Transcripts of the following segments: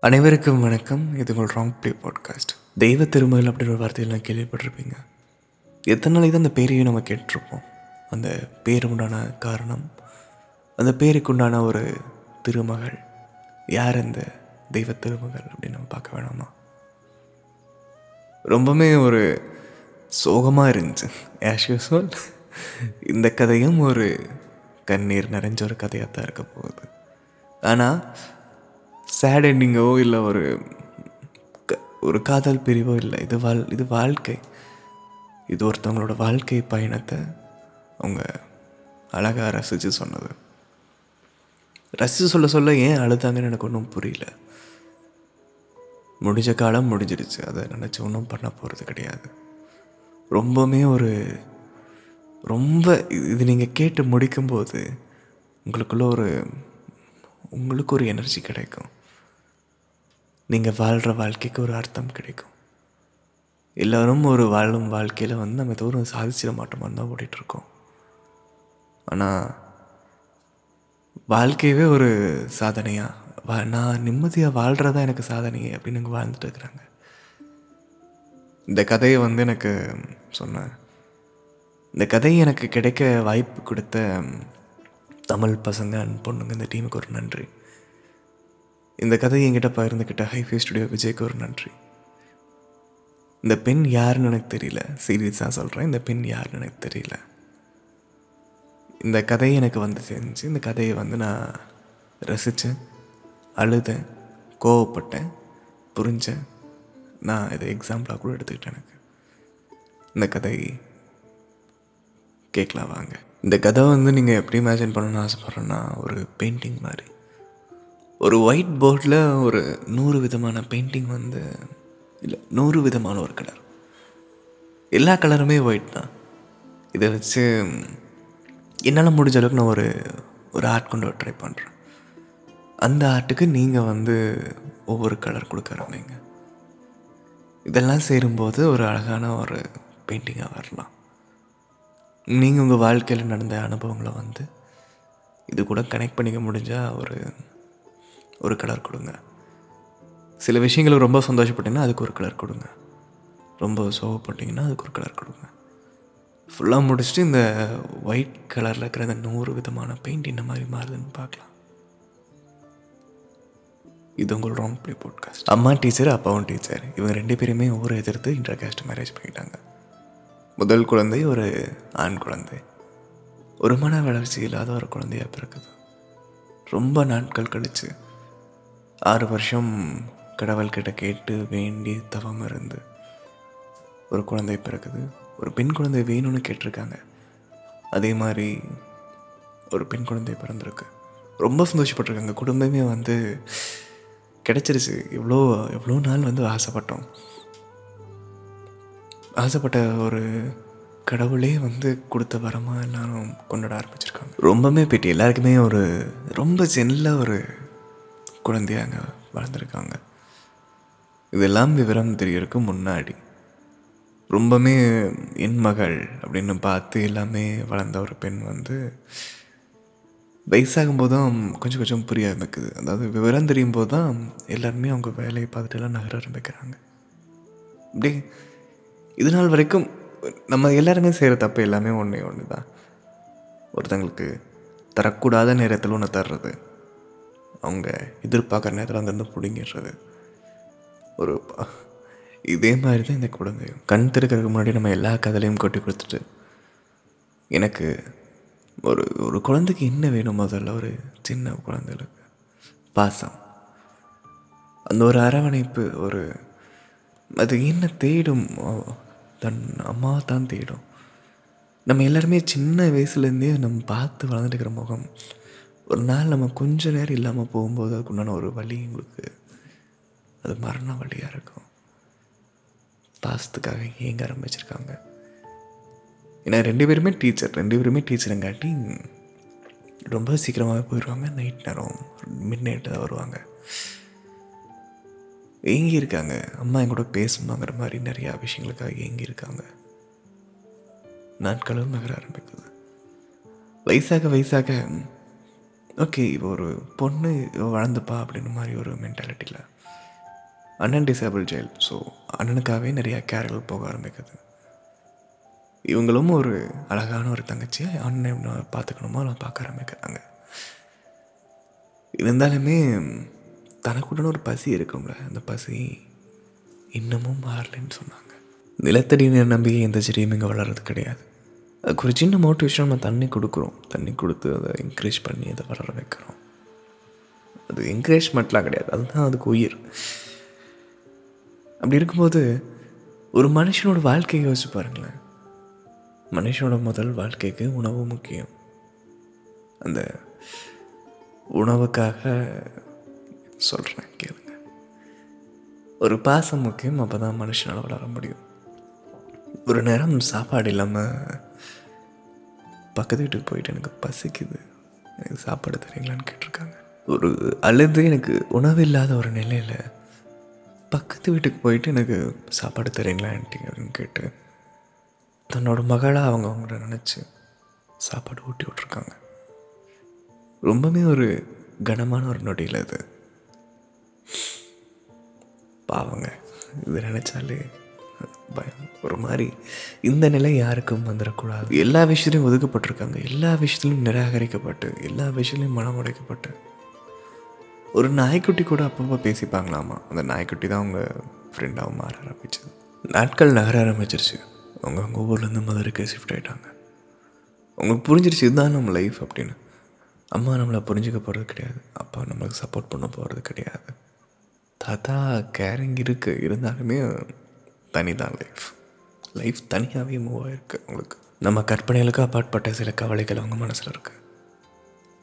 அனைவருக்கும் வணக்கம். இது உங்கள் ராங் ப்ளே பாட்காஸ்ட். தெய்வ திருமகள் அப்படின்ற ஒரு வார்த்தையெல்லாம் கேள்விப்பட்டிருப்பீங்க. எத்தனை நாளைக்கு தான் அந்த பேரையும் நம்ம கேட்டிருப்போம்? அந்த பேருக்குண்டான காரணம் அந்த பேருக்கு உண்டான ஒரு திருமகள் யார் அந்த தெய்வ திருமகள் அப்படின்னு நம்ம பார்க்க வேணாமா? ரொம்பவுமே ஒரு சோகமாக இருந்துச்சு. ஆஸ் யூஸ்வல் இந்த கதையும் ஒரு கண்ணீர் நிறைஞ்ச ஒரு கதையாக தான் இருக்க போகுது. ஆனால் சேட் எண்டிங்கோ இல்லை ஒரு க- ஒரு காதல் பிரிவோ இல்லை. இது வாழ் இது வாழ்க்கை. இது ஒருத்தவங்களோட வாழ்க்கை பயணத்தை அவங்க அழகாக ரசித்து சொன்னது. ரசித்து சொல்ல சொல்ல ஏன் அழுதாங்கன்னு எனக்கு ஒன்றும் புரியல. முடிஞ்ச காலம் முடிஞ்சிடுச்சு அதை நினச்சி ஒன்றும் பண்ண போகிறது கிடையாது. ரொம்பவுமே ஒரு ரொம்ப இது- இது நீங்கள் கேட்டு முடிக்கும்போது உங்களுக்குள்ள ஒரு உங்களுக்கு ஒரு எனர்ஜி கிடைக்கும். நீங்கள் வாழ்கிற வாழ்க்கைக்கு ஒரு அர்த்தம் கிடைக்கும். எல்லோரும் ஒரு வாழும் வாழ்க்கையில் வந்து நம்ம ஏதோ ஒரு சாதிச்சிட மாட்டோமா தான் ஓடிட்டுருக்கோம். ஆனால் வாழ்க்கையவே ஒரு சாதனையாக வா நான் நிம்மதியாக வாழ்கிறதா எனக்கு சாதனை அப்படின்னு இங்கே வாழ்ந்துட்டு இருக்கிறாங்க இந்த கதையை வந்து எனக்கு சொன்னேன் இந்த கதை எனக்கு கிடைக்க வாய்ப்பு கொடுத்த தமிழ் பசங்க அன் பொண்ணுங்க இந்த டீமுக்கு ஒரு நன்றி. இந்த கதையை என்கிட்ட பகிர்ந்துக்கிட்ட ஹைஃபே ஸ்டுடியோ விஜய்க்கு ஒரு நன்றி. இந்த பெண் யாருன்னு எனக்கு தெரியல. சீரியஸாக சொல்கிறேன் இந்த பெண் யாருன்னு எனக்கு தெரியல. இந்த கதை எனக்கு வந்து தெரிஞ்சு இந்த கதையை வந்து நான் ரசித்தேன் அழுதேன் கோவப்பட்டேன் புரிஞ்சேன். நான் இதை எக்ஸாம்பிளாக கூட எடுத்துக்கிட்டேன் எனக்கு. இந்த கதை கேட்கலாம் வாங்க. இந்த கதை வந்து நீங்கள் எப்படி இமேஜின் பண்ணணும்னு ஆசைப்பட்றேன்னா ஒரு பெயிண்டிங் மாதிரி. ஒரு ஒயிட் போர்டில் ஒரு நூறு விதமான பெயிண்டிங் வந்து இல்லை நூறு விதமான ஒரு கலர் எல்லா கலருமே ஒயிட் தான். இதை வச்சு என்னால் முடிஞ்ச அளவுக்கு நான் ஒரு ஒரு ஆர்ட் கொண்டு ட்ரை பண்ணுறேன் அந்த ஆர்ட்டுக்கு நீங்கள் வந்து ஒவ்வொரு கலர் கொடுக்க ஆரம்பிங்க. இதெல்லாம் சேரும்போது ஒரு அழகான ஒரு பெயிண்டிங்காக வரலாம். நீங்கள் உங்கள் வாழ்க்கையில் நடந்த அனுபவங்களை வந்து இது கூட கனெக்ட் பண்ணிக்க முடிஞ்சால் ஒரு ஒரு கலர் கொடுங்க. சில விஷயங்களுக்கு ரொம்ப சந்தோஷப்பட்டீங்கன்னா அதுக்கு ஒரு கலர் கொடுங்க. ரொம்ப சோகப்பட்டிங்கன்னா அதுக்கு ஒரு கலர் கொடுங்க. ஃபுல்லாக முடிச்சுட்டு இந்த ஒயிட் கலரில் இருக்கிற இந்த நூறு விதமான பெயிண்ட் என்ன மாதிரி மாறுதுன்னு பார்க்கலாம். இது உங்கள் ராங் ப்ளே பாட்காஸ்ட் அம்மா டீச்சர் அப்பாவும் டீச்சர் இவங்க ரெண்டு பேருமே ஊரை எதிர்த்து இன்டர்காஸ்ட் மேரேஜ் பண்ணிட்டாங்க. முதல் குழந்தை ஒரு ஆண் குழந்தை. ஒரு மன வளர்ச்சி இல்லாத ஒரு குழந்தையா பிறக்குது. ரொம்ப நாட்கள் கழிச்சு ஆறு வருஷம் கடவுள்கிட்ட கேட்டு வேண்டி தவம் இருந்து ஒரு குழந்தை பிறக்குது. ஒரு பெண் குழந்தை வேணும்னு கேட்டிருக்காங்க. அதே மாதிரி ஒரு பெண் குழந்தை பிறந்திருக்கு. ரொம்ப சந்தோஷப்பட்டிருக்காங்க. குடும்பமே வந்து கிடச்சிருச்சு. இவ்வளோ எவ்வளோ நாள் வந்து ஆசைப்பட்டோம். ஆசைப்பட்ட ஒரு கடவுளே வந்து கொடுத்த வரமாக எல்லாரும் கொண்டாட ஆரம்பிச்சிருக்காங்க. ரொம்பவுமே பெட்டி எல்லாருக்குமே ஒரு ரொம்ப செல்ல ஒரு குழந்தையாங்க வளர்ந்துருக்காங்க. இதெல்லாம் விவரம் தெரியறதுக்கு முன்னாடி ரொம்பவுமே என் மகள் அப்படின்னு பார்த்து எல்லாமே வளர்ந்த ஒரு பெண் வந்து வயசாகும்போது தான் கொஞ்சம் கொஞ்சம் புரிய ஆரம்பிக்குது. அதாவது விவரம் தெரியும் போது தான் எல்லாருமே அவங்க வேலையை பார்த்துட்டு எல்லாம் நகர ஆரம்பிக்கிறாங்க. அப்படி இது நாள் வரைக்கும் நம்ம எல்லாருமே செய்கிற தப்பு எல்லாமே ஒன்றே ஒன்று தான் ஒருத்தங்களுக்கு தரக்கூடாத நேரத்தில் ஒன்று தர்றது. அவங்க எதிர்பார்க்குற நேரத்தில் அங்கேருந்து பிடுங்கிடுறது. ஒரு இதே மாதிரி தான் இந்த குழந்தையும் கண் திறக்கிறதுக்கு முன்னாடி நம்ம எல்லா கதையிலையும் கட்டி கொடுத்துட்டு எனக்கு ஒரு ஒரு குழந்தைக்கு என்ன வேணும் முதல்ல ஒரு சின்ன குழந்தைகளுக்கு. பாசம். அந்த ஒரு அரவணைப்பு ஒரு அது என்ன தேடும்? தன் அம்மா தான் தேடும். நம்ம எல்லாருமே சின்ன வயசுலேருந்தே நம்ம பார்த்து வளர்ந்துருக்கிற முகம் ஒரு நாள் நம்ம கொஞ்ச நேரம் இல்லாமல் போகும்போது அதுக்குண்டான ஒரு வழி எங்களுக்கு. அது மரண வழியாக இருக்கும். பாசத்துக்காக ஏங்க ஆரம்பிச்சிருக்காங்க. ஏன்னா ரெண்டு பேருமே டீச்சர் ரெண்டு பேருமே டீச்சருங்காட்டி ரொம்ப சீக்கிரமாகவே போயிடுவாங்க நைட் நேரம் மிட் நைட்டு தான் வருவாங்க. ஏங்கி இருக்காங்க அம்மா என் கூட பேசணுங்கிற மாதிரி நிறையா விஷயங்களுக்காக ஏங்கி இருக்காங்க நாட்களும் நகர ஆரம்பிக்குது. வயசாக வயசாக ஓகே இப்போ ஒரு பொண்ணு வளர்ந்துப்பா அப்படின்னு மாதிரி ஒரு மென்டாலிட்டியில் அண்ணன் டிசேபிள் சைல்டு ஸோ அண்ணனுக்காகவே நிறையா கேரல் போக ஆரம்பிக்குது. இவங்களும் ஒரு அழகான ஒரு தங்கச்சியை அண்ணன் பார்த்துக்கணுமோ அவளை பார்க்க ஆரம்பிக்கிறாங்க. இருந்தாலுமே தனக்குடன் ஒரு பசி இருக்கும்ல அந்த பசி இன்னமும் மாறலைன்னு சொன்னாங்க. நிலத்தடி நம்பிக்கை எந்த செடியும் இங்கே வளர்றது கிடையாது. அதுக்கு ஒரு சின்ன மோட்டிவேஷன் நம்ம தண்ணி கொடுக்குறோம். தண்ணி கொடுத்து அதை என்கரேஜ் பண்ணி அதை வளர வைக்கிறோம். அது என்கரேஜ்மெண்ட்லாம் கிடையாது. அதுதான் அதுக்கு உயிர். அப்படி இருக்கும்போது ஒரு மனுஷனோட வாழ்க்கையை யோசிச்சு பாருங்களேன். மனுஷனோட முதல் வாழ்க்கைக்கு உணவு முக்கியம். அந்த உணவுக்காக சொல்கிறேன் கேளுங்க. ஒரு பாசம் முக்கியம் அப்போ தான் மனுஷனால் வளர முடியும். ஒரு நேரம் சாப்பாடு இல்லாமல் பக்கத்து வீட்டுக்கு போயிட்டு எனக்கு பசிக்குது. எனக்கு சாப்பாடு தரீங்களான்னு கேட்டிருக்காங்க. ஒரு அழுது எனக்கு உணவு இல்லாத ஒரு நிலையில் பக்கத்து வீட்டுக்கு போயிட்டு எனக்கு சாப்பாடு தரீங்களா ஆன்ட்டி அப்படின்னு கேட்டு தன்னோட மகளாக அவங்க அவங்கள நினச்சி சாப்பாடு ஊட்டி விட்ருக்காங்க ரொம்பவே ஒரு கனமான ஒரு நொடியில் அது. பாவங்க இது நினச்சாலே பயம். ஒரு மாதிரி இந்த நிலை யாருக்கும் வந்துடக்கூடாது. எல்லா விஷயத்துலையும் ஒதுக்கப்பட்டிருக்காங்க. எல்லா விஷயத்துலையும் நிராகரிக்கப்பட்டு எல்லா விஷயத்துலையும் மனம் உடைக்கப்பட்டு ஒரு நாய்க்குட்டி கூட அப்பப்போ பேசிப்பாங்களாமா? அந்த நாய்க்குட்டி தான் அவங்க ஃப்ரெண்டாகவும் மாற ஆரம்பிச்சது. நாட்கள் நகர ஆரம்பிச்சிருச்சு. அவங்க அவங்க ஊர்லேருந்து மதுரைக்கு ஷிஃப்ட் ஆகிட்டாங்க அவங்களுக்கு புரிஞ்சிருச்சு இதுதான் நம்ம லைஃப் அப்படின்னு. அம்மா நம்மளை புரிஞ்சுக்க போகிறது கிடையாது. அப்பா நம்மளுக்கு சப்போர்ட் பண்ண போகிறது கிடையாது. தாத்தா கேரிங் இருக்குது இருந்தாலுமே தனி தான் லைஃப் லைஃப் தனியாகவே மூவ் ஆகிருக்கு அவங்களுக்கு. நம்ம கற்பனைகளுக்கு அப்பாற்பட்ட சில கவலைகள் அவங்க மனசில் இருக்குது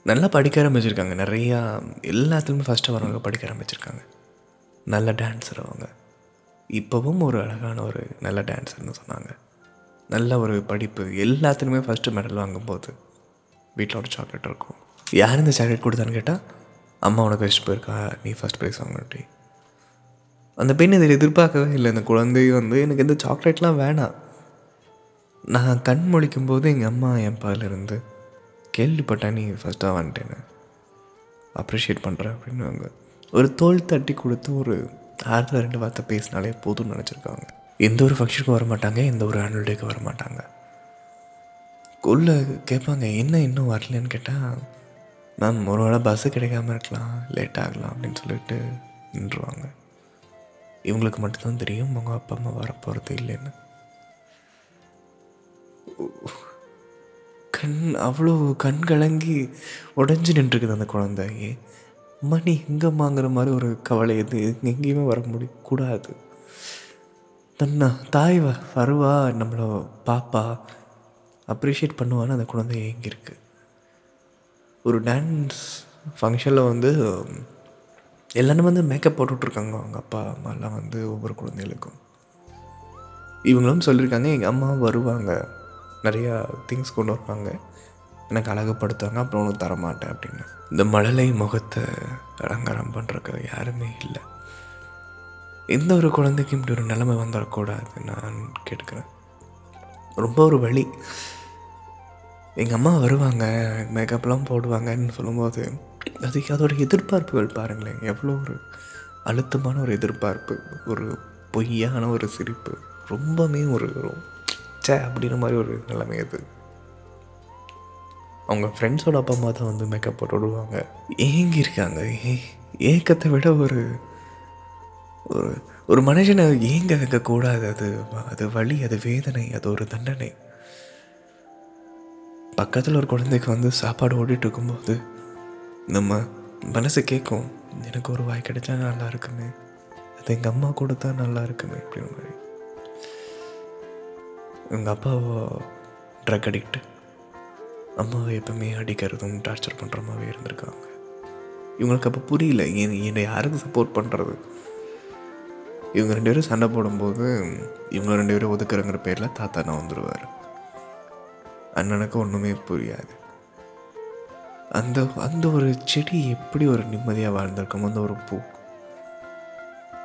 நல்லா படிக்க ஆரம்பிச்சிருக்காங்க. நிறையா எல்லாத்துலேயுமே ஃபஸ்ட்டு வரவங்க படிக்க ஆரம்பிச்சிருக்காங்க. நல்ல டான்ஸர் அவங்க. இப்போவும் ஒரு அழகான ஒரு நல்ல டான்ஸர்னு சொன்னாங்க. நல்ல ஒரு படிப்பு. எல்லாத்துலேயுமே ஃபஸ்ட்டு மெடல் வாங்கும்போது வீட்டில் ஒரு சாக்லேட் இருக்கும். யார் இந்த சாக்லேட் கொடுத்தான்னு கேட்டால் அம்மா உனக்கு வச்சுட்டு போயிருக்கா? நீ ஃபஸ்ட் ப்ரைஸ் வாங்கினி அந்த பெண் இதை எதிர்பார்க்கவே இல்லை. அந்த குழந்தை வந்து எனக்கு இந்த சாக்லேட்லாம் வேணாம். நான் கண் முழிக்கும் போது எங்கள் அம்மா என் பாலிருந்து கேள்விப்பட்டேன் நீ ஃபஸ்ட்டாக வந்துட்டேன்னு அப்ரிஷியேட் பண்ணுறேன் அப்படின்னுவாங்க. ஒரு தோல் தட்டி கொடுத்து ஒரு ஆறுதல் ரெண்டு வார்த்தை பேசினாலே போதும்னு நினச்சிருக்காங்க. எந்த ஒரு ஃபங்க்ஷனுக்கும் வர மாட்டாங்க எந்த ஒரு ஆனுவல் டேக்கும் வர மாட்டாங்க உள்ள கேட்பாங்க என்ன இன்னும் வரலன்னு கேட்டால் மேம் ஒரு வேளை பஸ்ஸு கிடைக்காம இருக்கலாம் லேட் ஆகலாம் அப்படின்னு சொல்லிட்டு நின்றுவாங்க. இவங்களுக்கு மட்டும்தான் தெரியும் அவங்க அப்பா அம்மா வரப்போகிறது இல்லைன்னு. கண் அவ்வளோ கண் கலங்கி உடஞ்சி நின்றுருக்குது அந்த குழந்தை. மணி அம்மா எங்கம்மாங்கிற மாதிரி ஒரு கவலை எது? எங்கேயுமே வர முடியக்கூடாது தன்னா தாய் வ வருவா நம்மளை பாப்பா அப்ரிஷியேட் பண்ணுவான்னு அந்த குழந்தை ஏங்கியிருக்கு ஒரு டான்ஸ் ஃபங்க்ஷனில் வந்து எல்லாரும் வந்து மேக்கப் போட்டுட்ருக்காங்க. அவங்க அப்பா அம்மாலாம் வந்து ஒவ்வொரு குழந்தைகளுக்கும். இவங்களும் சொல்லியிருக்காங்க எங்கள் அம்மா வருவாங்க. நிறையா திங்ஸ் கொண்டு வருவாங்க. எனக்கு அழகுப்படுத்துவாங்க அப்புறம் உனக்கு தரமாட்டேன் அப்படின்னு. இந்த மழலை முகத்தை அலங்காரம் பண்ணுறக்கு யாருமே இல்லை. எந்த ஒரு குழந்தைக்கும் இப்படி ஒரு நிலைமை வந்துடக்கூடாது நான் கேட்டுக்கிறேன். ரொம்ப ஒரு வழி. எங்கள் அம்மா வருவாங்க மேக்கப்லாம் போடுவாங்கன்னு சொல்லும்போது அதுக்கு அதோட எதிர்பார்ப்புகள் பாருங்களேன். எவ்வளோ ஒரு அழுத்தமான ஒரு எதிர்பார்ப்பு ஒரு பொய்யான ஒரு சிரிப்பு ரொம்பவே ஒரு சே அப்படின்ற மாதிரி ஒரு நிலைமை அது. அவங்க ஃப்ரெண்ட்ஸோட அப்பா அம்மா தான் வந்து மேக்கப் போட்டு விடுவாங்க. ஏங்கி இருக்காங்க ஏ ஏக்கத்தை விட ஒரு ஒரு ஒரு மனுஷனை ஏங்க வைக்கக்கூடாது அது அது வழி அது வேதனை அது ஒரு தண்டனை. பக்கத்தில் ஒரு குழந்தைக்கு வந்து சாப்பாடு ஓடிட்டு இருக்கும்போது நம்ம மனசு கேட்கும் எனக்கு ஒரு வாய் கிடைச்சா நல்லா இருக்குமே. அது எங்கள் அம்மா கொடுத்தா நல்லா இருக்குமே. அப்படின்ற மாதிரி. எங்கள் அப்பாவோ ட்ரக் அடிக்ட் அம்மாவை எப்பவுமே அடிக்கிறதும் டார்ச்சர் பண்ணுற மாதிரி இருந்திருக்காங்க. இவங்களுக்கு அப்போ புரியல என்னை யாருக்கு சப்போர்ட் பண்ணுறது இவங்க ரெண்டு பேரும் சண்டை போடும்போது இவங்க ரெண்டு பேரும் ஒதுக்குறங்கிற பேரில் தாத்தா நான் வந்துடுவார் அண்ணனுக்கு ஒன்றுமே புரியாது. அந்த அந்த ஒரு செடி எப்படி ஒரு நிம்மதியாக வாழ்ந்திருக்கும் அந்த ஒரு பூ.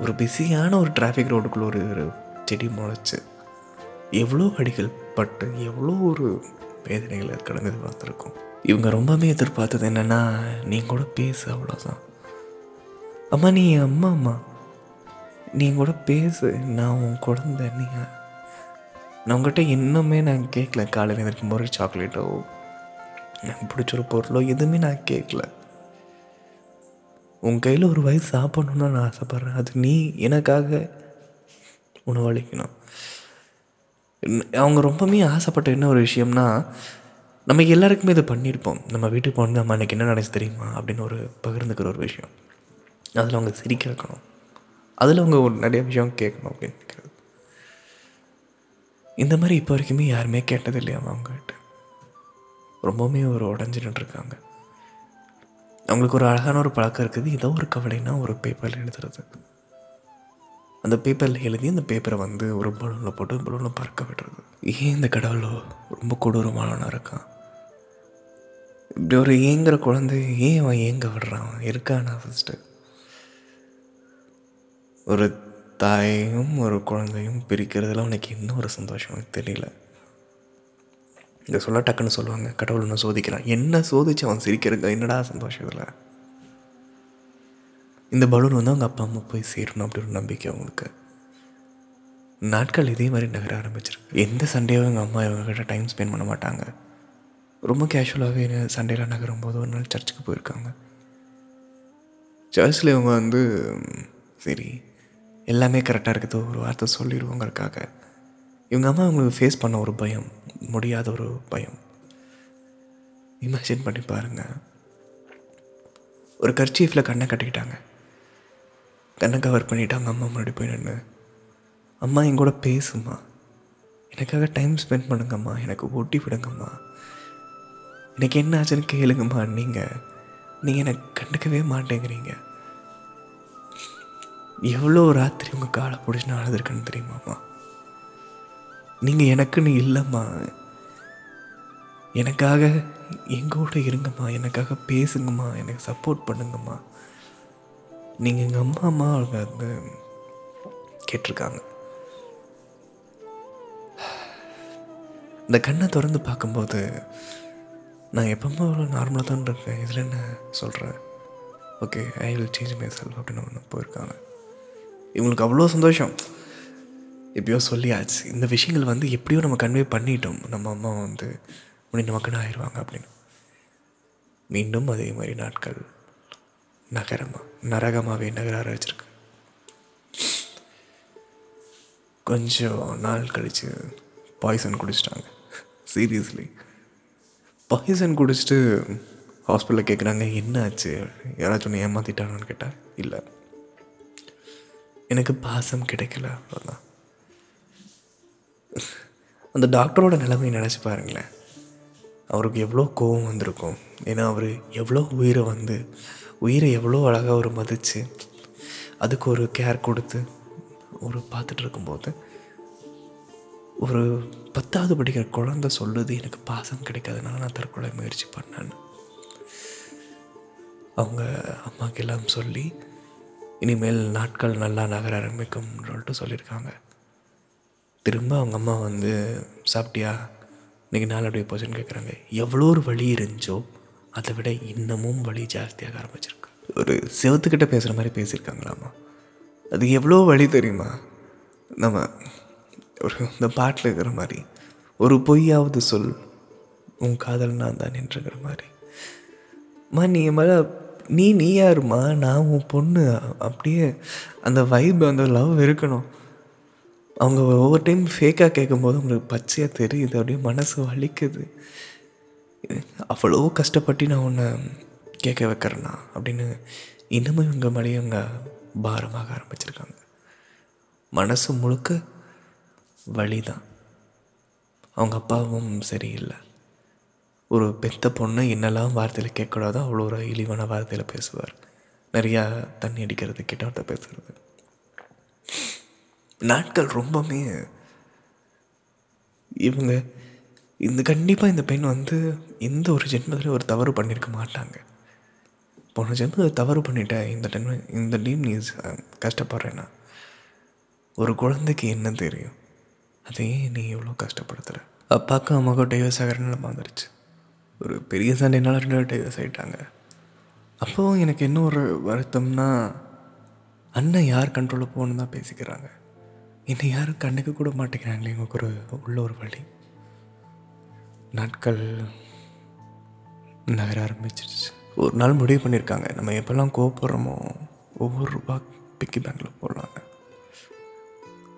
ஒரு பிஸியான ஒரு டிராஃபிக் ரோடுக்குள்ளே ஒரு ஒரு செடி முளைச்சு எவ்வளோ அடிகள் பட்டு எவ்வளோ ஒரு வேதனைகளை கடந்து வளர்த்துருக்கோம். இவங்க ரொம்பவே எதிர்பார்த்தது என்னென்னா நீ கூட பேசு அவ்வளோதான் அம்மா நீ அம்மா அம்மா. நீ கூட பேசு நான் உன் குழந்தை நீங்கள் நான் உங்கள்கிட்ட இன்னுமே நான் கேட்கல. காலையில் இருக்கும் ஒரு சாக்லேட்டோ எனக்கு பிடிச்ச ஒரு பொருளோ எதுவுமே நான் கேட்கல. உன் கையில் ஒரு வயசு சாப்பிடணுன்னு நான் ஆசைப்பட்றேன். அது நீ எனக்காக உணவளிக்கணும் அவங்க ரொம்பவுமே ஆசைப்பட்ட என்ன ஒரு விஷயம்னா நம்ம எல்லாருக்குமே இதை பண்ணியிருப்போம். நம்ம வீட்டுக்கு போனது நம்ம அன்றைக்கி என்ன நடந்துச்சு தெரியுமா? அப்படின்னு ஒரு பகிர்ந்துக்கிற ஒரு விஷயம். அதில் அவங்க சிரிக்க வைக்கணும். அதில் அவங்க ஒரு நிறைய விஷயம் கேட்கணும் அப்படின்னு இந்த மாதிரி இப்போ வரைக்குமே யாருமே கேட்டது இல்லையா அவங்ககிட்ட. ரொம்பவுமே ஒரு உடஞ்சி இருக்காங்க அவங்களுக்கு ஒரு அழகான ஒரு பழக்கம் இருக்குது. ஏதோ ஒரு கவலைன்னா ஒரு பேப்பரில் எழுதுறது. அந்த பேப்பரில் எழுதி அந்த பேப்பரை வந்து ஒரு பலூனில் போட்டு பலூனில் பறக்க விடுறது. ஏன் இந்த கடவுளோ ரொம்ப கொடூரமானவனாக இருக்கான்? இப்படி ஒரு ஏங்குற குழந்தை ஏன் அவன் ஏங்க விடுறான்? இருக்கானா ஃபஸ்ட்டு ஒரு தாயையும் ஒரு குழந்தையும் பிரிக்கிறதுல அவனுக்கு என்ன ஒரு சந்தோஷம் எனக்கு தெரியல. இதை சொல்ல டக்குன்னு சொல்லுவாங்க கடவுள் ஒன்று சோதிக்கிறான். என்ன சோதிச்சு அவன் சிரிக்கிறது என்னடா சந்தோஷம் இதில்? இந்த பலூன் வந்து அவங்க அப்பா அம்மா போய் சேரணும் அப்படி ஒரு நம்பிக்கை அவங்களுக்கு. நாட்கள் இதே மாதிரி நகர ஆரம்பிச்சிருக்கு. எந்த சண்டேவும் எங்கள் அம்மா இவங்ககிட்ட டைம் ஸ்பெண்ட் பண்ண மாட்டாங்க. ரொம்ப கேஷுவலாகவே சண்டேலாம் நகரும் போது ஒரு நாள் சர்ச்சுக்கு போயிருக்காங்க. சர்ச்சில் இவங்க வந்து சரி எல்லாமே கரெக்டாக இருக்குது. ஒரு வார்த்தை சொல்லிடுவோங்கிறதுக்காக. இவங்க அம்மா அவங்களுக்கு ஃபேஸ் பண்ண ஒரு பயம். முடியாத ஒரு பயம். இமேஜின் பண்ணி பாருங்கள் ஒரு கர்ச்சீஃபில் கண்ணை கட்டிக்கிட்டாங்க. கண்ணை கவர் பண்ணிவிட்டு அவங்க அம்மா முன்னாடி போய் நின்று அம்மா என் கூட பேசுமா எனக்காக டைம் ஸ்பெண்ட் பண்ணுங்கம்மா. எனக்கு ஒட்டி விடுங்கம்மா. எனக்கு என்ன ஆச்சுன்னு கேளுங்கம்மா. நீங்கள் நீங்கள் எனக்கு கண்டுக்கவே மாட்டேங்கிறீங்க. எவ்வளோ ராத்திரி உங்கள் காலை பிடிச்சி நான் அழுதுருக்கேன்னு தெரியுமாம்மா? நீங்கள் எனக்குன்னு இல்லைம்மா. எனக்காக எங்கூட இருங்கம்மா. எனக்காக பேசுங்கம்மா. எனக்கு சப்போர்ட் பண்ணுங்கம்மா. நீங்கள் எங்கள் அம்மா அம்மா அவங்க வந்து கேட்டிருக்காங்க. இந்த கண்ணை திறந்து பார்க்கும்போது நான் எப்பவுமே அவ்வளோ நார்மலாக தான் இருக்கேன். இதில் என்ன சொல்கிறேன் okay I will change myself அப்படின்னு ஒன்று போயிருக்காங்க. இவங்களுக்கு அவ்வளோ சந்தோஷம். எப்படியோ சொல்லியாச்சு. இந்த விஷயங்கள் வந்து எப்படியோ நம்ம கன்வே பண்ணிட்டோம். நம்ம அம்மா வந்து உடனே நமக்குன்னு ஆயிடுவாங்க அப்படின்னு. மீண்டும் அதே மாதிரி நாட்கள் நகரமாக நரகமாகவே நகர ஆரம்பிச்சிருக்கு. கொஞ்சம் நாள் கழித்து பாய்சன் குடிச்சிட்டாங்க. சீரியஸ்லி பாய்சன் குடிச்சிட்டு ஹாஸ்பிட்டலில் கேட்குறாங்க என்ன ஆச்சு யாராச்சும் ஒன்று ஏமாற்றிட்டாங்கன்னு கேட்டால் இல்லை. எனக்கு பாசம் கிடைக்கல அவ்வளோதான் அந்த டாக்டரோட நிலைமையை நினச்சி பாருங்களேன். அவருக்கு எவ்வளோ கோவம் வந்திருக்கும். ஏன்னா அவர் எவ்வளோ உயிரை வந்து உயிரை எவ்வளோ அழகாக அவர் மதித்து அதுக்கு ஒரு கேர் கொடுத்து ஒரு பார்த்துட்டு இருக்கும்போது ஒரு பத்தாவது படிக்கிற குழந்தை சொல்லுது எனக்கு பாசம் கிடைக்காதனால நான் தற்கொலை முயற்சி பண்ணேன்னு. அவங்க அம்மாவுக்கு எல்லாம் சொல்லி இனிமேல் நாட்கள் நல்லா நகர ஆரம்பிக்கும்னு சொல்லிட்டு சொல்லியிருக்காங்க. திரும்ப அவங்க அம்மா வந்து சாப்பிட்டியா? இன்னைக்கு நாள் அப்படியே போச்சுன்னு கேட்குறாங்க எவ்வளோ ஒரு வலி இருந்துச்சோ அதை விட இன்னமும் வழி ஜாஸ்தியாக ஆரம்பிச்சிருக்கு. ஒரு செவத்துக்கிட்ட பேசுகிற மாதிரி பேசியிருக்காங்களாம்மா அது எவ்வளோ வழி தெரியுமா? நம்ம ஒரு இந்த பாட்டில் இருக்கிற மாதிரி ஒரு பொய்யாவது சொல் உன் காதல் நான் தான் நின்றுங்கிற மாதிரி. மா நீ மேலே நீ நீ யாருமா நான் உன் பொண்ணு. அப்படியே அந்த வைப் அந்த லவ் இருக்கணும். அவங்க ஒவ்வொரு டைம் ஃபேக்காக கேட்கும்போது உங்களுக்கு பச்சையாக தெரியுது. அப்படியே மனசு வலிக்குது. அவ்வளோ கஷ்டப்பட்டு நான் உன்னை கேட்க வைக்கிறேன்னா அப்படின்னு இன்னமும் இவங்க மேலேயே இவங்க பாரமாக ஆரம்பிச்சிருக்காங்க. மனசு முழுக்க வலி தான் அவங்க அப்பாவும் சரியில்லை. ஒரு பெத்த பொண்ணு என்னெல்லாம் வார்த்தையில் கேட்கக்கூடாதோ அவ்வளோ ஒரு இழிவான வார்த்தையில் பேசுவார். நிறையா தண்ணி அடிக்கிறது கிட்ட வார்த்தை பேசுறது. நாட்கள் ரொம்பவுமே இவங்க இந்த கண்டிப்பாக இந்த பெண் வந்து எந்த ஒரு ஜென்மத்திலையும் ஒரு தவறு பண்ணியிருக்க மாட்டாங்க. போன ஜென்மத்தில் தவறு பண்ணிட்டேன் இந்த டைம் இந்த டைம் நீ கஷ்டப்படுறேன்னா ஒரு குழந்தைக்கு என்ன தெரியும்? அதையே நீ எவ்வளோ கஷ்டப்படுத்துகிற அப்பாவுக்கும் அம்மாவுக்கும் டைவர்ஸ் ஆகிறனால வந்துருச்சு. ஒரு பெரிய சண்டைனால ரெண்டு டைவர்ஸ் ஆகிட்டாங்க அப்போது எனக்கு என்ன ஒரு வருத்தம்னா அண்ணன் யார் கண்ட்ரோலில் போகணுன்னு தான் பேசிக்கிறாங்க. என்னை யாரும் கண்ணுக்கு கூட மாட்டேங்கிறாங்களே எங்களுக்கு ஒரு உள்ள ஒரு வழி. நாட்கள் நகர ஆரம்பிச்சிருச்சு. ஒரு நாள் முடிவு பண்ணியிருக்காங்க. நம்ம எப்போல்லாம் கோவப்படுறோமோ ஒவ்வொரு ரூபா பிக்கி பேங்கில் போடலாங்க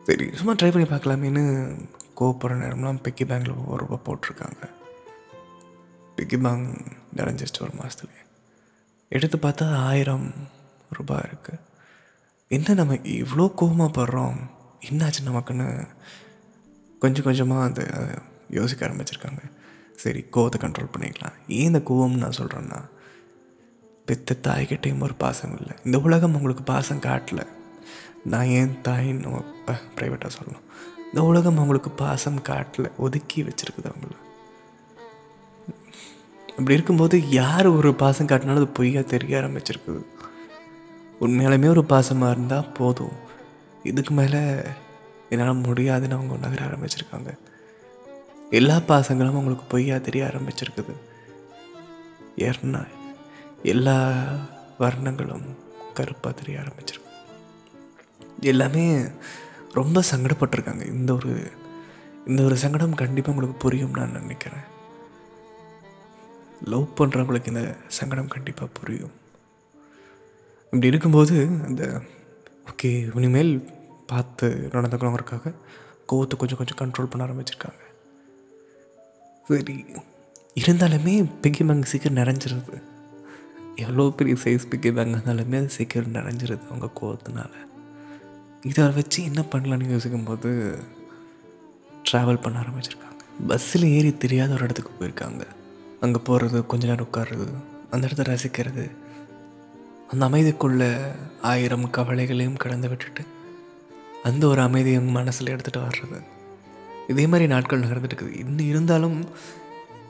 சரி சும்மா ட்ரை பண்ணி பார்க்கலாமேன்னு கோவப்படுற நேரம்லாம் பிக்கி பேங்கில் ஒவ்வொரு ரூபா போட்டிருக்காங்க. பிக்கி நிறைஞ்சிருச்சு ஒரு மாதத்துலேயே எடுத்து பார்த்தா ஆயிரம் ரூபாய் இருக்குது என்ன நம்ம இவ்வளோ கோவமாகப்படுறோம் என்னாச்சு நமக்குன்னு கொஞ்சம் கொஞ்சமாக அந்த யோசிக்க ஆரம்பிச்சிருக்காங்க. சரி கோவத்தை கண்ட்ரோல் பண்ணிக்கலாம். ஏன் இந்த கோவம்னு நான் சொல்கிறேன்னா பெத்த தாய்கிட்டையும் ஒரு பாசம் இல்லை. இந்த உலகம் உங்களுக்கு பாசம் காட்டல. நான் ஏன் தாயின்னு நம்ம ப்ரைவேட்டாக சொல்லலாம் இந்த உலகம் அவங்களுக்கு பாசம் காட்டல. ஒதுக்கி வச்சுருக்குது அவங்கள. அப்படி இருக்கும்போது யார் ஒரு பாசம் காட்டினாலும் அது பொய்யா தெரிய ஆரம்பிச்சிருக்குது. உண்மையாலுமே ஒரு பாசமாக இருந்தால் போதும். இதுக்கு மேலே என்னால் முடியாதுன்னு அவங்க உணர ஆரம்பிச்சிருக்காங்க. எல்லா பாசங்களும் அவங்களுக்கு பொய்யா தெரிய ஆரம்பிச்சிருக்குது. ஏன்னா எல்லா வர்ணங்களும் கருப்பாக தெரிய ஆரம்பிச்சிருக்கு. எல்லாமே ரொம்ப சங்கடப்பட்டிருக்காங்க. இந்த ஒரு இந்த ஒரு சங்கடம் கண்டிப்பாக உங்களுக்கு புரியும் நான் நினைக்கிறேன். லவ் பண்ணுறவங்களுக்கு இந்த சங்கடம் கண்டிப்பாக புரியும். இப்படி இருக்கும்போது அந்த ஓகே இனிமேல் பார்த்து நடந்துக்கணுங்கிறதுக்காக கோவத்தை கொஞ்சம் கொஞ்சம் கண்ட்ரோல் பண்ண ஆரம்பிச்சிருக்காங்க. சரி இருந்தாலுமே பிக்கி பேங்க் சீக்கிரம் நிறைஞ்சிருது. எவ்வளோ பெரிய சைஸ் பிக்கி பேங்க் இருந்தாலுமே அது சீக்கிரம் நிறைஞ்சிருது அவங்க கோவத்தினால. இதை வச்சு என்ன பண்ணலான்னு யோசிக்கும்போது ட்ராவல் பண்ண ஆரம்பிச்சிருக்காங்க. பஸ்ஸில் ஏறி தெரியாத ஒரு இடத்துக்கு போயிருக்காங்க. அங்கே போகிறது கொஞ்ச நேரம் உட்காருறது அந்த இடத்த ரசிக்கிறது அந்த அமைதிக்குள்ள ஆயிரம் கவலைகளையும் கடந்து விட்டுட்டு அந்த ஒரு அமைதியும் மனசில் எடுத்துகிட்டு வர்றது. இதே மாதிரி நாட்கள் நடந்துட்டு இருக்குது. இன்னும் இருந்தாலும்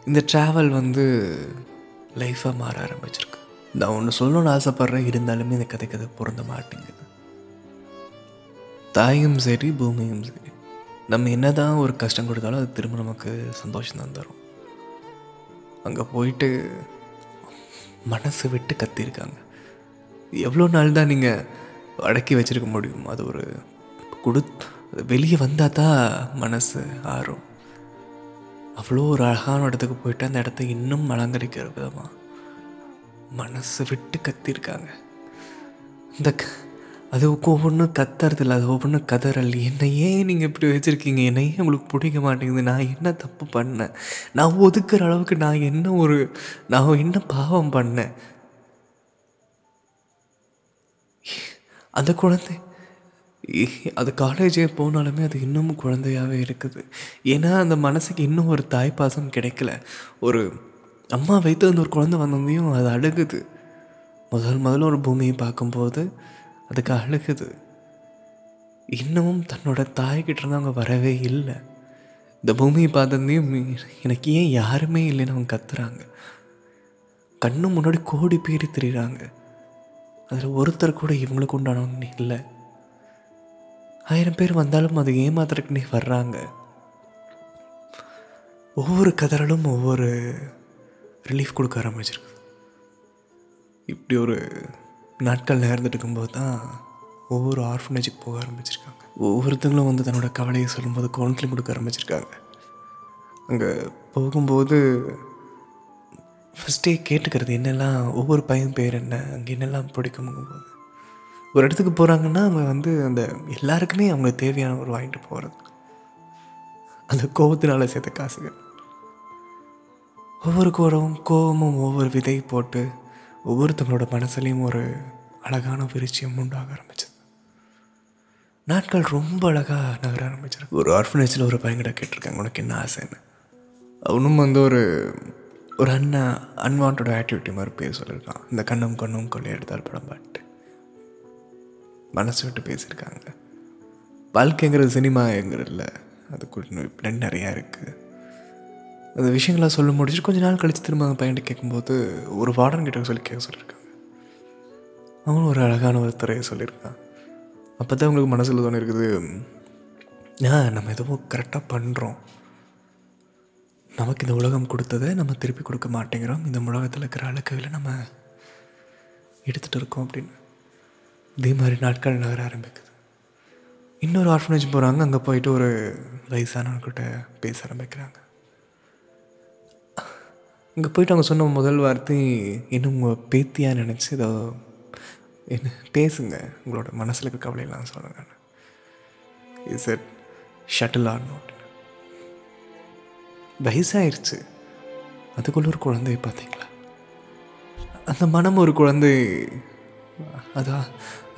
இந்த ட்ராவல் வந்து லைஃபாக மாற ஆரம்பிச்சிருக்கு. நான் ஒன்று சொல்லணும்னு ஆசைப்பட்றேன். இருந்தாலுமே இந்த கதைக்கு அது பொருந்த மாட்டேங்குது. தாயும் சரி பூமியும் சரி. நம்ம என்னதான் ஒரு கஷ்டம் கொடுத்தாலும் அது திரும்ப நமக்கு சந்தோஷம் தான் தரும். அங்கே போயிட்டு மனசு விட்டு கத்திருக்காங்க எவ்வளோ நாள் தான் நீங்கள் அடக்கி வச்சிருக்க முடியும்? அது ஒரு கொடு வெளியே வந்தால் தான் மனசு ஆறும். அவ்வளோ ஒரு அழகான இடத்துக்கு போயிட்டு அந்த இடத்த இன்னும் அலங்கரிக்கிற விதமாக மனசு விட்டு கத்திருக்காங்க இந்த அது ஒவ்வொன்றும் கத்துறது இல்லை அது ஒவ்வொன்றும் கதறல். என்னை ஏன் நீங்கள் இப்படி வச்சுருக்கீங்க. என்னை ஏன் உங்களுக்கு பிடிக்க மாட்டேங்குது. நான் என்ன தப்பு பண்ணேன்? நான் ஒதுக்குற அளவுக்கு நான் என்ன ஒரு நான் என்ன பாவம் பண்ணேன்? அந்த குழந்தை அது காலேஜே போனாலுமே அது இன்னமும் குழந்தையாகவே இருக்குது. ஏன்னா அந்த மனசுக்கு இன்னும் ஒரு தாய்ப்பாசம் கிடைக்கல. ஒரு அம்மா வைத்து அந்த ஒரு குழந்தை வந்ததையும் அது அழுகுது. முதல் முதல்ல ஒரு பூமியை பார்க்கும்போது அதுக்கு அழுகுது. இன்னமும் தன்னோட தாய்கிட்ட இருந்து அவங்க வரவே இல்லை. இந்த பூமியை பார்த்ததையும் எனக்கு ஏன் யாருமே இல்லைன்னு அவங்க கத்துறாங்க. கண்ணு முன்னாடி கோடி பேர் தெரியுறாங்க. அதில் ஒருத்தர் கூட இவங்களுக்கு உண்டானவங்க இல்லை. ஆயிரம் பேர் வந்தாலும் அது ஏமாத்துறதுக்குன்னே வர்றாங்க. ஒவ்வொரு கதறலும் ஒவ்வொரு ரிலீஃப் கொடுக்க ஆரம்பிச்சிருக்கு. இப்படி ஒரு நாட்கள் நேர்ந்துட்டு இருக்கும்போது தான் ஒவ்வொரு ஆர்ஃபனேஜுக்கு போக ஆரம்பிச்சிருக்காங்க. ஒவ்வொருத்தங்களும் வந்து தன்னோட கவலையை சொல்லும்போது கவுன்சிலிங் கொடுக்க ஆரம்பிச்சிருக்காங்க. அங்கே போகும்போது ஃபஸ்ட்டே கேட்டுக்கிறது என்னெல்லாம் ஒவ்வொரு பையன் பேர் என்ன அங்கே என்னெல்லாம் பிடிக்கும்போது ஒரு இடத்துக்கு போகிறாங்கன்னா அவங்க வந்து அந்த எல்லாருக்குமே அவங்க தேவையான ஒரு வாங்கிட்டு போகிறது அந்த கோபத்தினால சேர்த்த காசுகள். ஒவ்வொரு கோரமும் கோபமும் ஒவ்வொரு விதை போட்டு ஒவ்வொருத்தவங்களோட மனசுலையும் ஒரு அழகான விருச்சியம் உண்டாக ஆரம்பிச்சது. நாட்கள் ரொம்ப அழகாக நகர ஆரம்பிச்சிருக்கு. ஒரு ஆர்ஃபனேஜில் ஒரு பையன்கிட்ட கேட்டிருக்காங்க உனக்கு என்ன ஆசைன்னு? அவனும் வந்து ஒரு ஒரு அண்ணா அன்வான்ட் ஆக்டிவிட்டி மாதிரி பேச சொல்லியிருக்கான். இந்த கண்ணும் கண்ணும் கொள்ளையெடுத்தால் படம் பாட்டு. மனசு விட்டு பேசியிருக்காங்க. வாழ்க்கைங்கிறது சினிமாங்கிறதுல அது அதுக்குள்ள இப்படி நிறையா இருக்குது அந்த விஷயங்களாக சொல்ல முடிச்சுட்டு கொஞ்ச நாள் கழித்து திரும்ப அந்த பையன்கிட்ட கேட்கும்போது ஒரு வார்டன் கிட்ட சொல்லி கேட்க சொல்லியிருக்காங்க. அவனும் ஒரு அழகான ஒரு துறையை சொல்லியிருக்கான் அப்போ தான் உங்களுக்கு மனசில் தோணி இருக்குது ஆ நம்ம எதுவும் கரெக்டாக பண்ணுறோம் நமக்கு இந்த உலகம் கொடுத்ததை நம்ம திருப்பி கொடுக்க மாட்டேங்கிறோம். இந்த உலகத்தில் இருக்கிற அழுக்குகளை நம்ம எடுத்துகிட்டு இருக்கோம் அப்படின்னு. இதே மாதிரி நாட்கள் நகர ஆரம்பிக்குது. இன்னொரு ஆர்ஃபனேஜ் போகிறாங்க அங்கே போயிட்டு ஒரு வயசானவர்கிட்ட பேச ஆரம்பிக்கிறாங்க. இங்கே போயிட்டு அவங்க சொன்ன முதல் வார்த்தை இன்னும் உங்கள் பேத்தியாக நினச்சி ஏதோ என்ன பேசுங்க. உங்களோட மனசில் இருக்க கவலையெல்லாம் சொல்லுங்க is it shuttle or not வயசாயிருச்சு. அதுக்குள்ள ஒரு குழந்தை பார்த்தீங்களா? அந்த மனம் ஒரு குழந்தை அதான்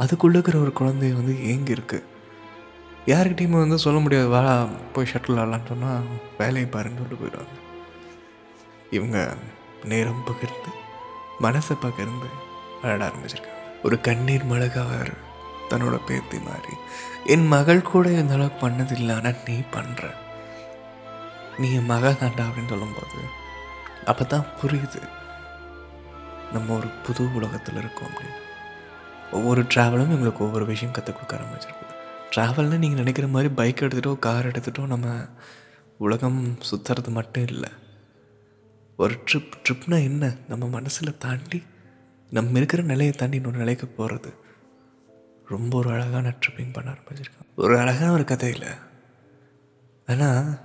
அதுக்குள்ளே இருக்கிற ஒரு குழந்தை வந்து ஏங்க இருக்குது யாருக்கிட்டையுமே வந்து சொல்ல முடியாது வேலை போய் ஷட்டில் ஆடலான்னு சொன்னால் வேலையை பாருன்னு சொல்லிட்டு போயிடுவாங்க. இவங்க நேரம் பகிர்ந்து மனசை பகிர்ந்து விளையாட ஆரம்பிச்சிருக்காங்க. ஒரு கண்ணீர் மழகாவர் தன்னோட பேத்தி மாதிரி. என் மகள் கூட இந்த அளவுக்கு பண்ணதில்லை ஆனால் நீ பண்ணுற நீ என் மக தாண்டா அப்படின்னு சொல்லும்போது அப்போ தான் புரியுது நம்ம ஒரு புது உலகத்தில் இருக்கோம் அப்படின்னு. ஒவ்வொரு ட்ராவலும் எங்களுக்கு ஒவ்வொரு விஷயம் கற்றுக் கொடுக்க ஆரம்பிச்சிருக்கு ட்ராவல்னு நீங்கள் நினைக்கிற மாதிரி பைக் எடுத்துகிட்டோ கார் எடுத்துகிட்டோ நம்ம உலகம் சுற்றுறது மட்டும் இல்லை. ஒரு ட்ரிப் ட்ரிப்னா என்ன? நம்ம மனசில் தாண்டி நம்ம இருக்கிற நிலையை தாண்டி இன்னொரு நிலைக்கு போகிறது ரொம்ப ஒரு அழகான ட்ரிப்பிங் பண்ண ஆரம்பிச்சிருக்கான். ஒரு அழகான ஒரு கதையில். ஆனால்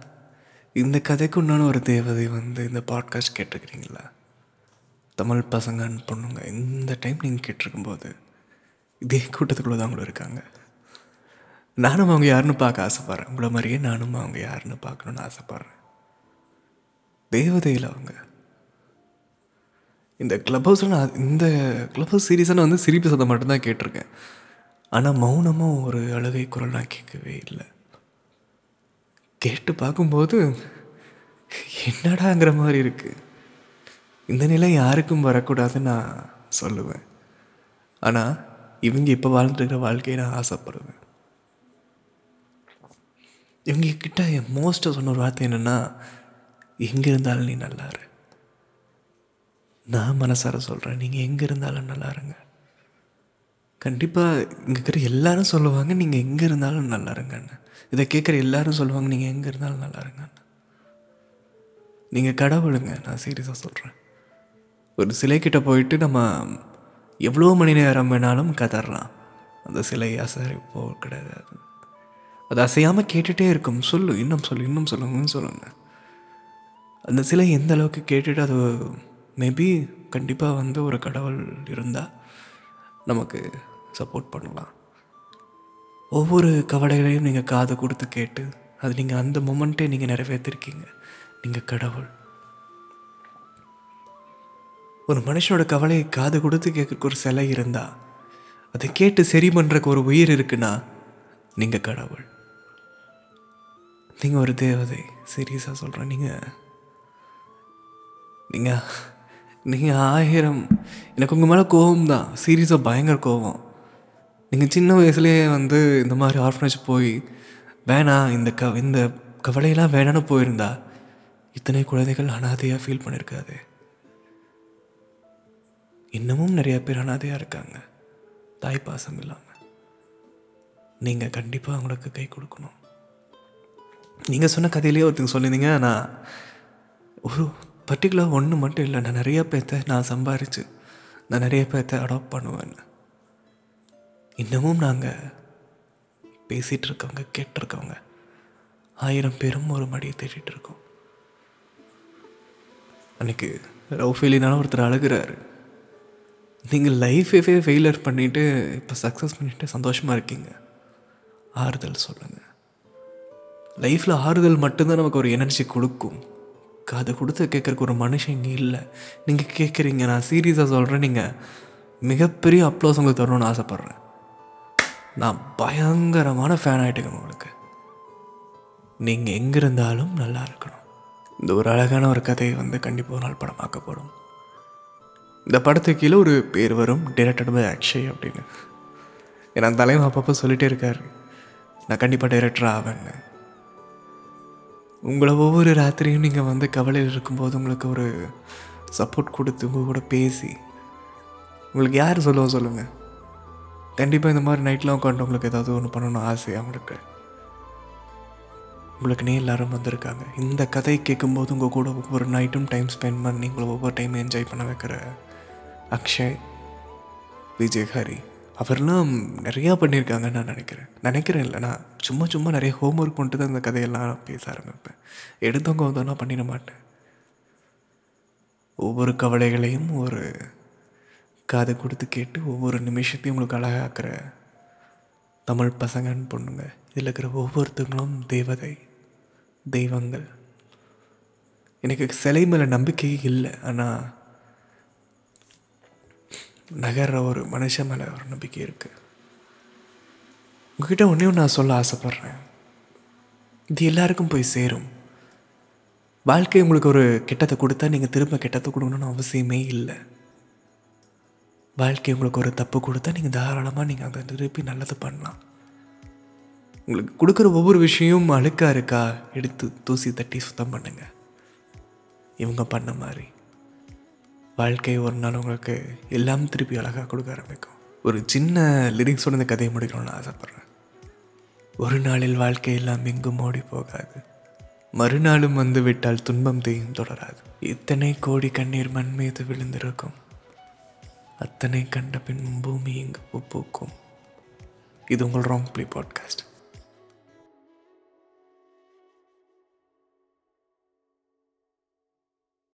இந்த கதைக்கு உண்டான ஒரு தேவதை வந்து இந்த பாட்காஸ்ட் கேட்டிருக்கிறீங்களா தமிழ் பசங்க பொண்ணுங்க இந்த டைம் நீங்கள் கேட்டிருக்கும்போது இதே கூட்டத்துக்குள்ளே தான் அவங்களும் இருக்காங்க. நானும் அவங்க யாருன்னு பார்க்க ஆசைப்பட்றேன். உங்களை மாதிரியே நானும் அவங்க யாருன்னு பார்க்கணுன்னு ஆசைப்பட்றேன். தேவதையில் அவங்க. இந்த க்ளப் ஹவுஸில் நான் இந்த க்ளப் ஹவுஸ் சீரீஸை நான் வந்து சிரிப்பு சத்தம் மட்டும்தான் கேட்டிருக்கேன். ஆனால் மௌனமாக ஒரு அழுகை குரல் நான் கேட்கவே இல்லை. கேட்டு பார்க்கும்போது என்னடாங்கிற மாதிரி இருக்குது இந்த நிலை யாருக்கும் வரக்கூடாதுன்னு நான் சொல்லுவேன். ஆனால் இவங்க இப்போ வாழ்ந்துருக்கிற வாழ்க்கையை நான் ஆசைப்படுவேன். இவங்க கிட்ட என் மோஸ்ட்டாக சொன்ன ஒரு வார்த்தை என்னென்னா எங்கே இருந்தாலும் நீ நல்லா இரு. நான் மனசார சொல்கிறேன் நீங்கள் எங்கே இருந்தாலும் நல்லா இருங்க. கண்டிப்பாக இங்கே இருக்கிற எல்லாரும் சொல்லுவாங்க நீங்கள் எங்கே இருந்தாலும் நல்லா இருங்கன்னு. இதை கேட்குற எல்லாரும் சொல்லுவாங்க நீங்கள் எங்கே இருந்தாலும் நல்லா இருங்கன்னு. நீங்கள் கடவுளுங்க நான் சீரியஸாக சொல்கிறேன் ஒரு சிலைக்கிட்ட போயிட்டு நம்ம எவ்வளோ மணி நேரம் வேணாலும் கதறலாம். அந்த சிலை அசைப்போ கிடையாது. அது அசையாமல் கேட்டுகிட்டே இருக்கும். சொல்லு இன்னும் சொல்லு இன்னும் சொல்லுங்கன்னு சொல்லுங்கள் அந்த சிலை எந்த அளவுக்கு கேட்டுட்டு அது மேபி கண்டிப்பாக வந்து ஒரு கடவுள் இருந்தால் நமக்கு சப்போர்ட் பண்ணலாம். ஒவ்வொரு கவலைகளையும் நீங்கள் காது கொடுத்து கேட்டு அது நீங்கள் அந்த மொமெண்ட்டே நீங்கள் நிறைவேற்றிருக்கீங்க. நீங்கள் கடவுள். ஒரு மனுஷனோட கவலையை காது கொடுத்து கேட்குறக்கு ஒரு சிலை இருந்தால் அதை கேட்டு சரி பண்ணுறக்கு ஒரு உயிர் இருக்குன்னா நீங்கள் கடவுள். நீங்கள் ஒரு தேவதை சீரியஸாக சொல்கிறேன் நீங்கள் நீங்கள் நீங்கள் ஆயிரம் எனக்கு உங்கள் மேலே கோபம் தான் சீரியஸாக பயங்கர கோபம் நீங்கள் சின்ன வயசுலேயே வந்து இந்த மாதிரி ஆர்ஃபனேஜ் போய் வேணாம் இந்த க இந்த கவலையெல்லாம் வேணான்னு போயிருந்தா இத்தனை குழந்தைகள் அனாதையாக ஃபீல் பண்ணியிருக்காது இன்னமும் நிறையா பேர் அனாதையாக இருக்காங்க. தாய் பாசம் இல்லாமல் நீங்கள் கண்டிப்பாக அவங்களுக்கு கை கொடுக்கணும். நீங்கள் சொன்ன கதையிலேயே ஒருத்தங்க சொல்லியிருந்தீங்க நான் ஒரு பர்டிகுலர் ஒன்று மட்டும் இல்லை நான் நிறைய பேர்த்த நான் சம்பாரித்து நான் நிறைய பேர்த்த அடாப்ட் பண்ணுவேன் இன்னமும் நாங்கள் பேசிகிட்டு இருக்கவங்க கேட்டிருக்கவங்க ஆயிரம் பேரும் ஒரு மடியை தேடிட்டு இருக்கோம். அன்னைக்கு ரவுஃபேலினாலும் ஒருத்தர் அழுகிறாரு. நீங்கள் லைஃபே ஃபெயிலியர் பண்ணிவிட்டு இப்போ சக்ஸஸ் பண்ணிவிட்டு சந்தோஷமாக இருக்கீங்க. ஆறுதல் சொல்லுங்கள் லைஃப்பில் ஆறுதல் மட்டும்தான் நமக்கு ஒரு எனர்ஜி கொடுக்கும். அதை கொடுத்து கேட்குறக்கு ஒரு மனுஷன் இங்கே இல்லை. நீங்கள் கேட்குறீங்க நான் சீரியஸாக சொல்கிறேன் நீங்கள் மிகப்பெரிய அப்ளோஸ் உங்களுக்கு தரணும்னு ஆசைப்பட்றேன். நான் பயங்கரமான ஃபேன் ஆகிட்டேங்க உங்களுக்கு. நீங்கள் எங்கே இருந்தாலும் நல்லா இருக்கணும். இந்த ஒரு அழகான ஒரு கதையை வந்து கண்டிப்பாக ஒரு நாள் படமாக்கப்படும் இந்த படத்துக்கு கீழே ஒரு பேர் வரும் டைரக்டட் பை அக்ஷய் அப்படின்னு. ஏன்னா தலைவன் அப்பப்போ சொல்லிகிட்டே இருக்கார். நான் கண்டிப்பாக டைரக்டர் ஆவேன்னு. உங்களை ஒவ்வொரு ராத்திரியும் நீங்கள் வந்து கவலையில் இருக்கும்போது உங்களுக்கு ஒரு சப்போர்ட் கொடுத்து உங்கள் கூட பேசி உங்களுக்கு யார் சொல்லுவோம் சொல்லுங்கள் கண்டிப்பாக இந்த மாதிரி நைட்லாம் உட்காந்து உங்களுக்கு ஏதாவது ஒன்று பண்ணணும்னு ஆசை அவங்களுக்கு உங்களுக்குனே எல்லோரும் வந்திருக்காங்க. இந்த கதை கேட்கும்போது உங்கள் கூட ஒவ்வொரு நைட்டும் டைம் ஸ்பெண்ட் பண்ணி உங்களை ஒவ்வொரு டைமும் என்ஜாய் பண்ண வைக்கிற அக்ஷய் விஜய் ஹரி. அவர்லாம் நிறையா பண்ணியிருக்காங்கன்னு நான் நினைக்கிறேன். நினைக்கிறேன் இல்லை. நான் சும்மா சும்மா நிறைய ஹோம் ஒர்க் பண்ணிட்டு தான் இந்த கதையெல்லாம் பேச ஆரம்பிப்பேன். எடுத்தவங்க வந்தோன்னா பண்ணிட மாட்டேன். ஒவ்வொரு கவலைகளையும் ஒரு காதை கொடுத்து கேட்டு ஒவ்வொரு நிமிஷத்தையும் உங்களுக்கு அழகாக்குற தமிழ் பசங்கன்னு பொண்ணுங்க. இதில் இருக்கிற ஒவ்வொருத்தங்களும் தேவதை தெய்வங்கள். எனக்கு சிலை மேலே நம்பிக்கையே இல்லை. ஆனால் நகர்ற ஒரு மனுஷன் மேலே ஒரு நம்பிக்கை இருக்குது உங்ககிட்ட ஒன்றையும் நான் சொல்ல ஆசைப்பட்றேன். இது எல்லாருக்கும் போய் சேரும். வாழ்க்கை உங்களுக்கு ஒரு கெட்டத்தை கொடுத்தா நீங்கள் திரும்ப கெட்டத்தை கொடுக்கணும்னு அவசியமே இல்லை. வாழ்க்கை உங்களுக்கு ஒரு தப்பு கொடுத்தா நீங்கள் தாராளமாக நீங்கள் அதை திருப்பி நல்லது பண்ணலாம். உங்களுக்கு கொடுக்குற ஒவ்வொரு விஷயமும் அழுக்காக இருக்கா? எடுத்து தூசி தட்டி சுத்தம் பண்ணுங்கள் இவங்க பண்ண மாதிரி. வாழ்க்கை ஒரு நாள் உங்களுக்கு எல்லாம் திருப்பி அழகாக கொடுக்க ஆரம்பிக்கும். ஒரு சின்ன லிரிக்ஸோட இந்த கதையை முடிக்கணும்னு ஆசைப்பட்றேன். ஒரு நாளில் வாழ்க்கை எல்லாம் எங்கும் ஓடி போகாது. மறுநாளும் வந்து விட்டால் துன்பம் தேயும் தொடராது. இத்தனை கோடி கண்ணீர் மண் மீது விழுந்திருக்கும். அத்தனை கண்ட பின் பூமி இங்கு பூக்கும். இது உங்கள் ராங் ப்ளீ பாட்காஸ்ட்